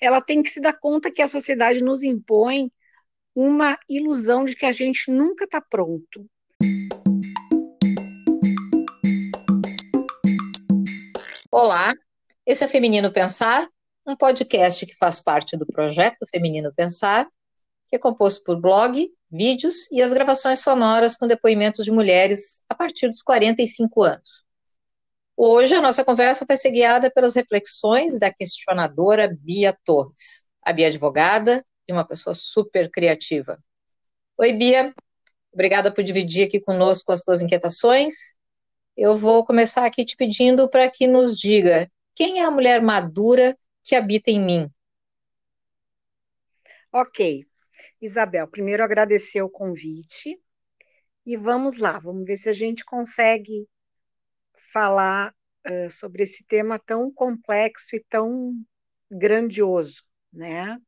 ela tem que se dar conta que a sociedade nos impõe uma ilusão de que a gente nunca está pronto. Olá, esse é Feminino Pensar, um podcast que faz parte do projeto Feminino Pensar, que é composto por blog, vídeos e as gravações sonoras com depoimentos de mulheres a partir dos 45 anos. Hoje a nossa conversa vai ser guiada pelas reflexões da questionadora Bia Torres. A Bia é advogada e uma pessoa super criativa. Oi, Bia. Obrigada por dividir aqui conosco as suas inquietações. Eu vou começar aqui te pedindo para que nos diga quem é a mulher madura que habita em mim. Ok. Isabel, primeiro agradecer o convite e vamos lá, vamos ver se a gente consegue falar uh, sobre esse tema tão complexo e tão grandioso, né?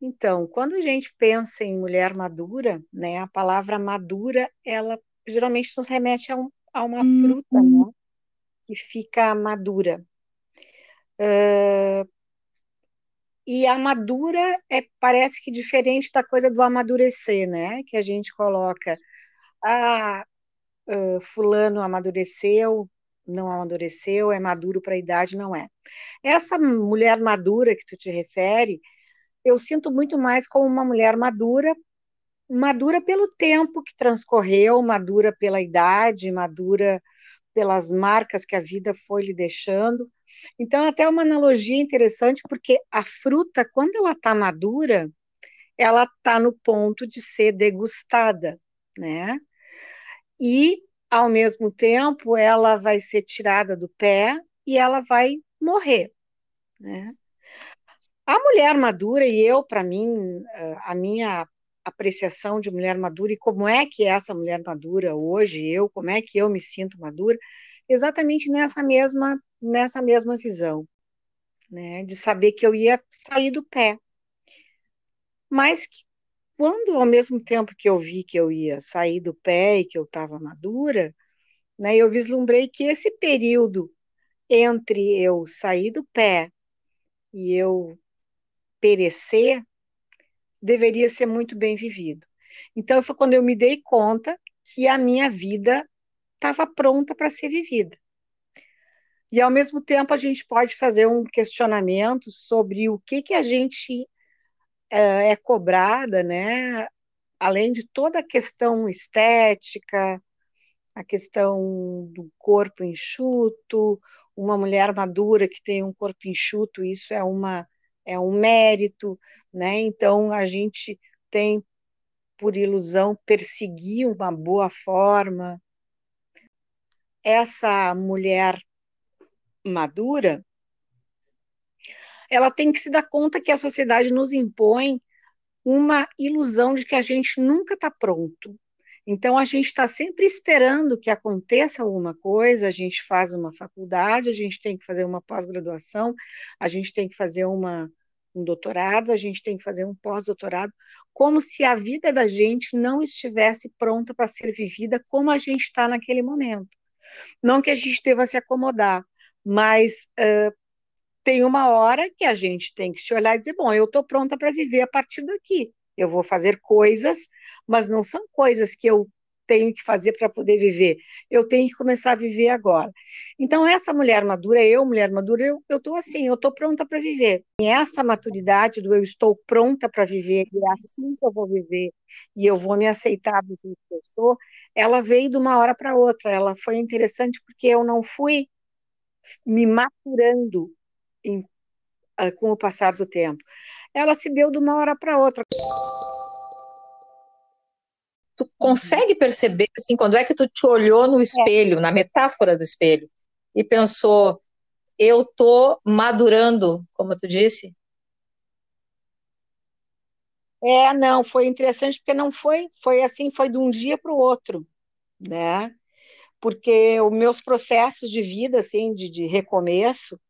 Então, quando a gente pensa em mulher madura, né, a palavra madura, ela geralmente nos remete a, um, a uma uhum. fruta, né, que fica madura. Uh, e a madura é, parece que diferente da coisa do amadurecer, né, que a gente coloca, ah, uh, fulano amadureceu, não amadureceu, é maduro para a idade, não é. Essa mulher madura que tu te refere, eu sinto muito mais como uma mulher madura, madura pelo tempo que transcorreu, madura pela idade, madura pelas marcas que a vida foi lhe deixando. Então, até uma analogia interessante, porque a fruta, quando ela está madura, ela está no ponto de ser degustada, né? E, ao mesmo tempo, ela vai ser tirada do pé e ela vai morrer, né? A mulher madura, e eu, para mim, a minha apreciação de mulher madura e como é que é essa mulher madura hoje, eu, como é que eu me sinto madura, exatamente nessa mesma, nessa mesma visão, né? De saber que eu ia sair do pé. Mas que quando, ao mesmo tempo que eu vi que eu ia sair do pé e que eu estava madura, né, eu vislumbrei que esse período entre eu sair do pé e eu perecer deveria ser muito bem vivido. Então, foi quando eu me dei conta que a minha vida estava pronta para ser vivida. E, ao mesmo tempo, a gente pode fazer um questionamento sobre o que, que a gente é, é cobrada, né? Além de toda a questão estética, a questão do corpo enxuto, uma mulher madura que tem um corpo enxuto, isso é uma é um mérito, né? Então a gente tem por ilusão perseguir uma boa forma. Essa mulher madura, ela tem que se dar conta que a sociedade nos impõe uma ilusão de que a gente nunca está pronto. Então, a gente está sempre esperando que aconteça alguma coisa, a gente faz uma faculdade, a gente tem que fazer uma pós-graduação, a gente tem que fazer uma, um doutorado, a gente tem que fazer um pós-doutorado, como se a vida da gente não estivesse pronta para ser vivida como a gente está naquele momento. Não que a gente deva se acomodar, mas uh, tem uma hora que a gente tem que se olhar e dizer: bom, eu estou pronta para viver a partir daqui. Eu vou fazer coisas, mas não são coisas que eu tenho que fazer para poder viver. Eu tenho que começar a viver agora. Então, essa mulher madura, eu, mulher madura, eu estou assim, eu estou pronta para viver. E essa maturidade do eu estou pronta para viver, e é assim que eu vou viver, e eu vou me aceitar do jeito que eu sou, ela veio de uma hora para outra. Ela foi interessante porque eu não fui me maturando em, uh, com o passar do tempo. Ela se deu de uma hora para outra. Tu consegue perceber, assim, quando é que tu te olhou no espelho, é. na metáfora do espelho, e pensou, eu tô madurando, como tu disse? É, não, foi interessante porque não foi, foi assim, foi de um dia para o outro, né? Porque os meus processos de vida, assim, de, de recomeço,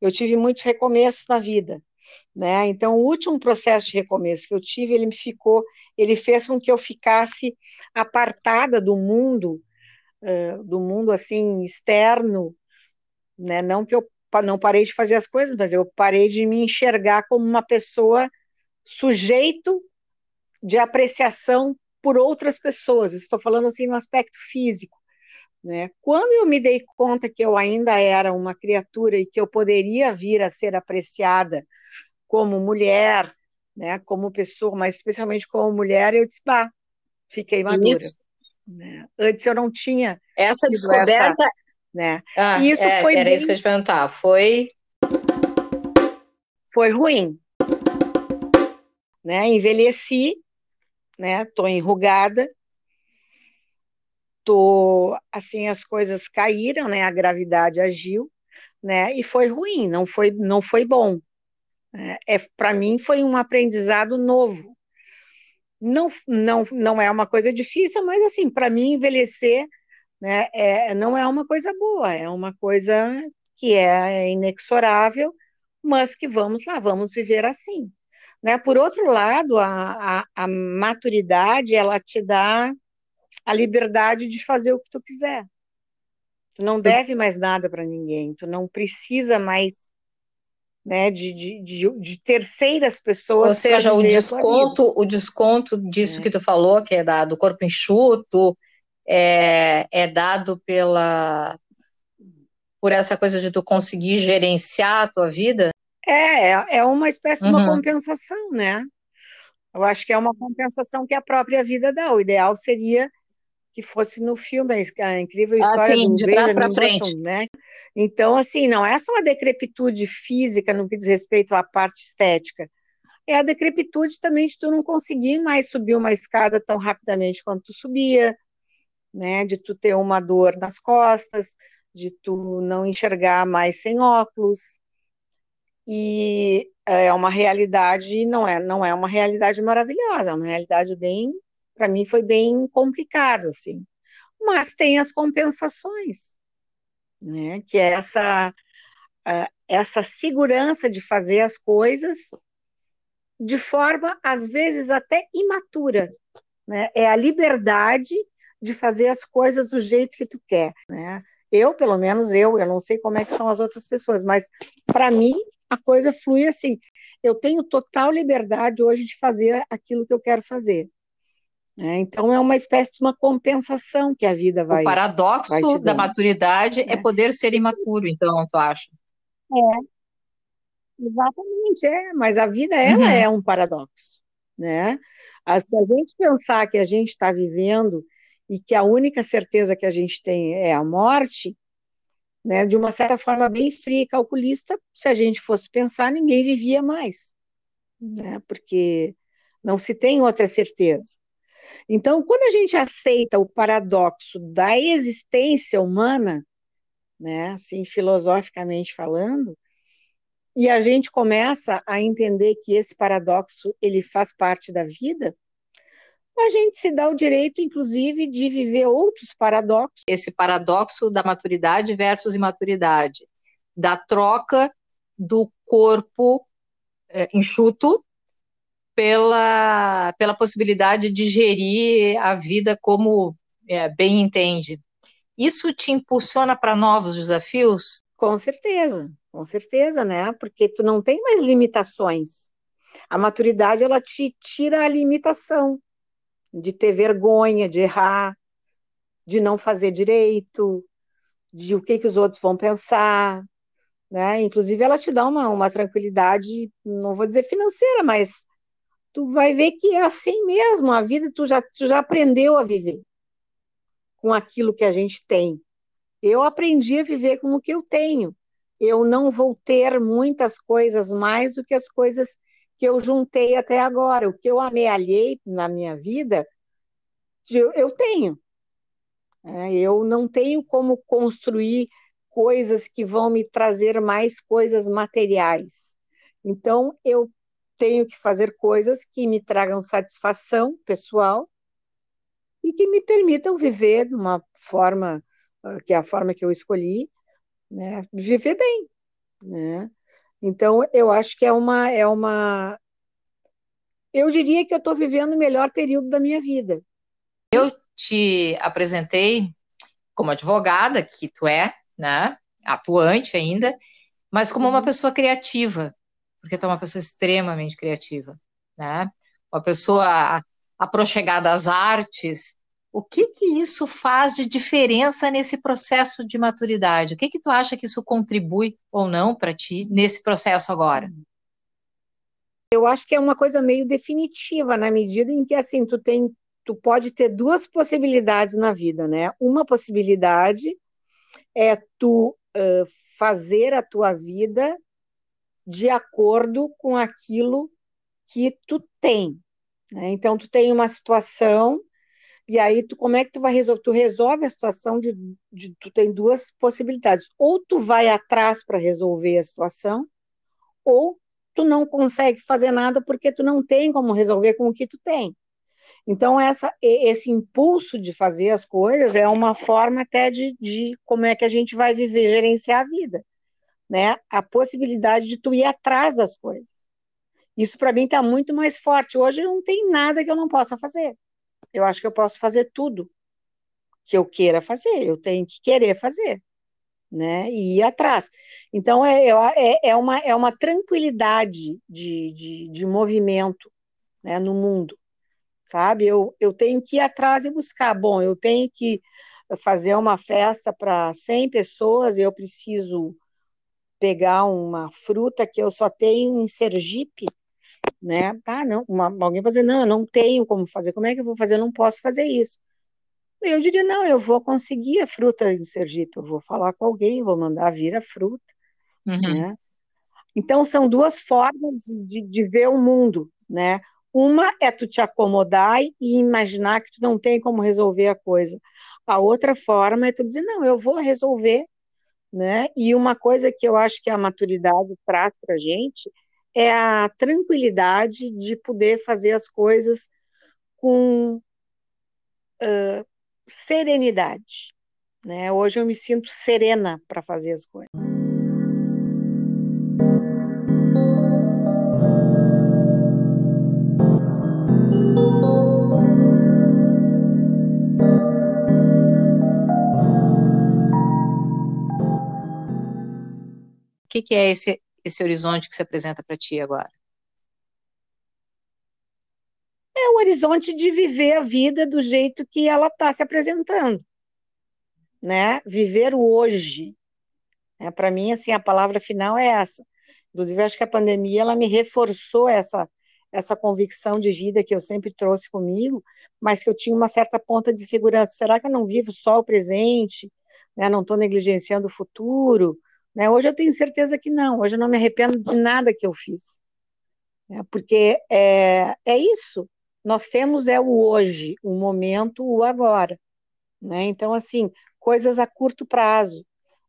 eu tive muitos recomeços na vida, né? Então, o último processo de recomeço que eu tive, ele me ficou, ele fez com que eu ficasse apartada do mundo, uh, do mundo assim externo, né? Não que eu não parei de fazer as coisas, mas eu parei de me enxergar como uma pessoa sujeito de apreciação por outras pessoas. Estou falando assim no aspecto físico. Né? Quando eu me dei conta que eu ainda era uma criatura e que eu poderia vir a ser apreciada como mulher, né, como pessoa, mas especialmente como mulher, eu disse, pá, fiquei madura. Né? Antes eu não tinha. Essa descoberta. Essa, né? Ah, isso é, foi era bem... isso que eu te perguntar. Foi. Foi ruim. Né? Envelheci, né? Tô enrugada, tô assim as coisas caíram, né? A gravidade agiu, né? E foi ruim, não foi não foi bom. Né? É, é para mim foi um aprendizado novo. Não não não é uma coisa difícil, mas assim para mim envelhecer, né? É, não é uma coisa boa, é uma coisa que é inexorável, mas que vamos lá, vamos viver assim. Né? Por outro lado, a, a, a maturidade, ela te dá a liberdade de fazer o que tu quiser. Tu não deve mais nada para ninguém, tu não precisa mais né, de, de, de, de terceiras pessoas. Ou seja, o desconto, o desconto disso é. que tu falou, que é da, do corpo enxuto, é, é dado pela por essa coisa de tu conseguir gerenciar a tua vida? É, é, é uma espécie uhum. de uma uhum. compensação, né? Eu acho que é uma compensação que a própria vida dá. O ideal seria que fosse no filme, a incrível ah, história ah, sim, de trás para frente, né? Então, assim, não é só a decrepitude física no que diz respeito à parte estética, é a decrepitude também de tu não conseguir mais subir uma escada tão rapidamente quanto tu subia, né? De tu ter uma dor nas costas, de tu não enxergar mais sem óculos, e é uma realidade, não é, não é uma realidade maravilhosa, é uma realidade bem, para mim foi bem complicado, assim. Mas tem as compensações, né? Que é essa, essa segurança de fazer as coisas de forma, às vezes, até imatura, né? É a liberdade de fazer as coisas do jeito que tu quer, né? Eu, pelo menos eu, eu não sei como é que são as outras pessoas, mas para mim a coisa flui assim. Eu tenho total liberdade hoje de fazer aquilo que eu quero fazer. É, então é uma espécie de uma compensação que a vida vai. O paradoxo vai da maturidade é. é. poder ser imaturo, então, tu acha? É. Exatamente, é, mas a vida ela uhum. é um paradoxo, né? Se a gente pensar que a gente está vivendo e que a única certeza que a gente tem é a morte, né, de uma certa forma bem fria e calculista, se a gente fosse pensar, ninguém vivia mais, né, porque não se tem outra certeza. Então, quando a gente aceita o paradoxo da existência humana, né, assim, filosoficamente falando, e a gente começa a entender que esse paradoxo ele faz parte da vida, a gente se dá o direito, inclusive, de viver outros paradoxos. Esse paradoxo da maturidade versus imaturidade, da troca do corpo é, enxuto pela, pela possibilidade de gerir a vida como é, bem entende. Isso te impulsiona para novos desafios? Com certeza, com certeza, né? Porque tu não tem mais limitações. A maturidade ela te tira a limitação de ter vergonha de errar, de não fazer direito, de o que, que os outros vão pensar, né? Inclusive, ela te dá uma, uma tranquilidade, não vou dizer financeira, mas tu vai ver que é assim mesmo, a vida tu já, tu já aprendeu a viver com aquilo que a gente tem. Eu aprendi a viver com o que eu tenho. Eu não vou ter muitas coisas mais do que as coisas que eu juntei até agora. O que eu amealhei na minha vida, eu tenho. É, eu não tenho como construir coisas que vão me trazer mais coisas materiais. Então, eu tenho que fazer coisas que me tragam satisfação pessoal e que me permitam viver de uma forma, ah, que é a forma que eu escolhi, né, viver bem, né? Então, eu acho que é uma, é uma. Eu diria que eu estou vivendo o melhor período da minha vida. Eu te apresentei como advogada, que tu é, né? Atuante ainda, mas como uma uhum. pessoa criativa, porque tu é uma pessoa extremamente criativa, né? Uma pessoa aproxegada às artes. O que que isso faz de diferença nesse processo de maturidade? O que que tu acha que isso contribui ou não para ti nesse processo agora? Eu acho que é uma coisa meio definitiva na medida em que assim tu tem tu pode ter duas possibilidades na vida, né? Uma possibilidade é tu uh, fazer a tua vida de acordo com aquilo que tu tem. Né? Então, tu tem uma situação, e aí tu, como é que tu vai resolver? Tu resolve a situação de, de tu tem duas possibilidades. Ou tu vai atrás para resolver a situação, ou tu não consegue fazer nada porque tu não tem como resolver com o que tu tem. Então, essa, esse impulso de fazer as coisas é uma forma até de, de como é que a gente vai viver, gerenciar a vida. Né? A possibilidade de tu ir atrás das coisas. Isso para mim está muito mais forte. Hoje não tem nada que eu não possa fazer. Eu acho que eu posso fazer tudo que eu queira fazer. Eu tenho que querer fazer, né? E ir atrás. Então é, é, é, uma, é uma tranquilidade de, de, de movimento né, no mundo sabe? Eu, eu tenho que ir atrás e buscar. Bom, eu tenho que fazer uma festa para 100 pessoas, eu preciso pegar uma fruta que eu só tenho em Sergipe, né? Ah, não, uma, alguém vai dizer, não, eu não tenho como fazer, como é que eu vou fazer? Eu não posso fazer isso. Eu diria, não, eu vou conseguir a fruta em Sergipe, eu vou falar com alguém, vou mandar vir a fruta, uhum. né? Então, são duas formas de, de ver o mundo, né? Uma é tu te acomodar e imaginar que tu não tem como resolver a coisa. A outra forma é tu dizer, não, eu vou resolver, né? E uma coisa que eu acho que a maturidade traz para a gente é a tranquilidade de poder fazer as coisas com uh, serenidade. Né? Hoje eu me sinto serena para fazer as coisas. Que, que é esse, esse horizonte que se apresenta para ti agora? É o horizonte de viver a vida do jeito que ela está se apresentando, né? Viver o hoje. É, para mim, assim, a palavra final é essa. Inclusive, acho que a pandemia ela me reforçou essa essa convicção de vida que eu sempre trouxe comigo, mas que eu tinha uma certa ponta de segurança. Será que eu não vivo só o presente? Né? Não estou negligenciando o futuro? Né? Hoje eu tenho certeza que não, hoje eu não me arrependo de nada que eu fiz. Né? Porque é, é isso, nós temos é o hoje, o momento, o agora. Né? Então, assim, coisas a curto prazo.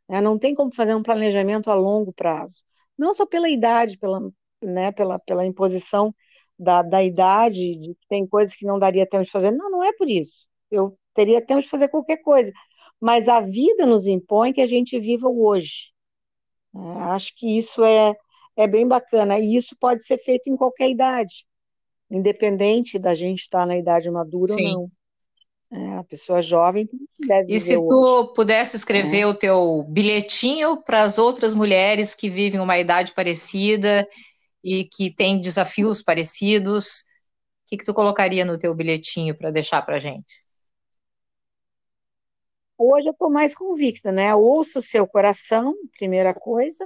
Né? Não tem como fazer um planejamento a longo prazo. Não só pela idade, pela, né, pela, pela imposição da, da idade, de, tem coisas que não daria tempo de fazer. Não, não é por isso. Eu teria tempo de fazer qualquer coisa. Mas a vida nos impõe que a gente viva o hoje. É, acho que isso é, é bem bacana. E isso pode ser feito em qualquer idade, independente da gente estar na idade madura Sim. ou não. É, a pessoa jovem deve E se tu hoje. pudesse escrever é. o teu bilhetinho para as outras mulheres que vivem uma idade parecida e que têm desafios parecidos, o que, que tu colocaria no teu bilhetinho para deixar para gente? Hoje eu estou mais convicta, né? Ouça o seu coração, primeira coisa,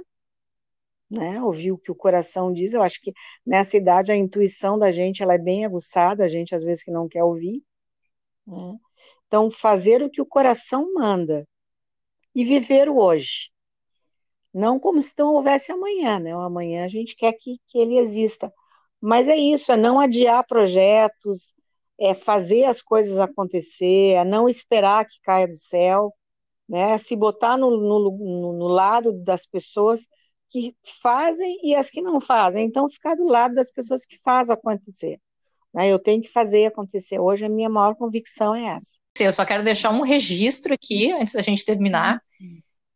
né? Ouvir o que o coração diz. Eu acho que nessa idade a intuição da gente ela é bem aguçada, a gente às vezes que não quer ouvir. Né? Então, fazer o que o coração manda e viver o hoje. Não como se não houvesse amanhã, né? O amanhã a gente quer que, que ele exista. Mas é isso, é não adiar projetos, é fazer as coisas acontecer, é não esperar que caia do céu, né? Se botar no, no, no lado das pessoas que fazem e as que não fazem. Então, ficar do lado das pessoas que fazem acontecer. Né? Eu tenho que fazer acontecer. Hoje, a minha maior convicção é essa. Eu só quero deixar um registro aqui, antes da gente terminar,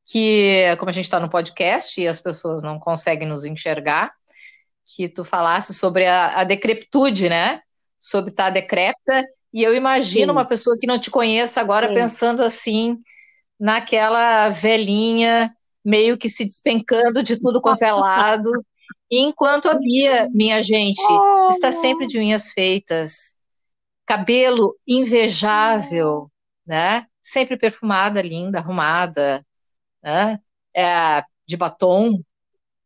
que, como a gente está no podcast e as pessoas não conseguem nos enxergar, que tu falasse sobre a, a decrepitude, né? Sobre estar tá decrépita, e eu imagino Sim. uma pessoa que não te conheça agora Sim. pensando assim naquela velhinha meio que se despencando de tudo quanto é lado. Enquanto a Bia, minha gente, está sempre de unhas feitas, cabelo invejável, né? Sempre perfumada, linda, arrumada, né? É, de batom.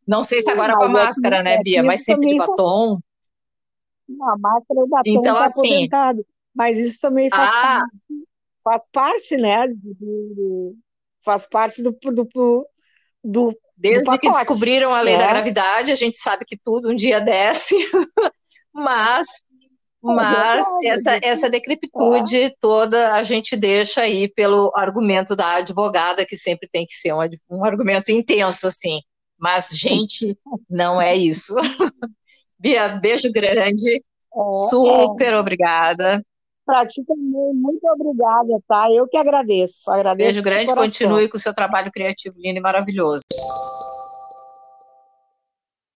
Não sei se agora com a máscara, né, Bia? Mas sempre de batom. Não, a máscara e o batom então, tá assim, aposentado. Mas isso também faz, ah, parte, faz parte, né? faz parte do, do, do Desde que descobriram a lei da né? gravidade, a gente sabe que tudo um dia desce, mas é mas essa, essa decrepitude é. toda a gente deixa aí pelo argumento da advogada, que sempre tem que ser um, um argumento intenso, assim. Mas, gente, não é isso. Bia, beijo grande. É, Super é. obrigada. Para ti também, muito obrigada, tá? Eu que agradeço. agradeço beijo grande, continue com o seu trabalho criativo lindo e maravilhoso.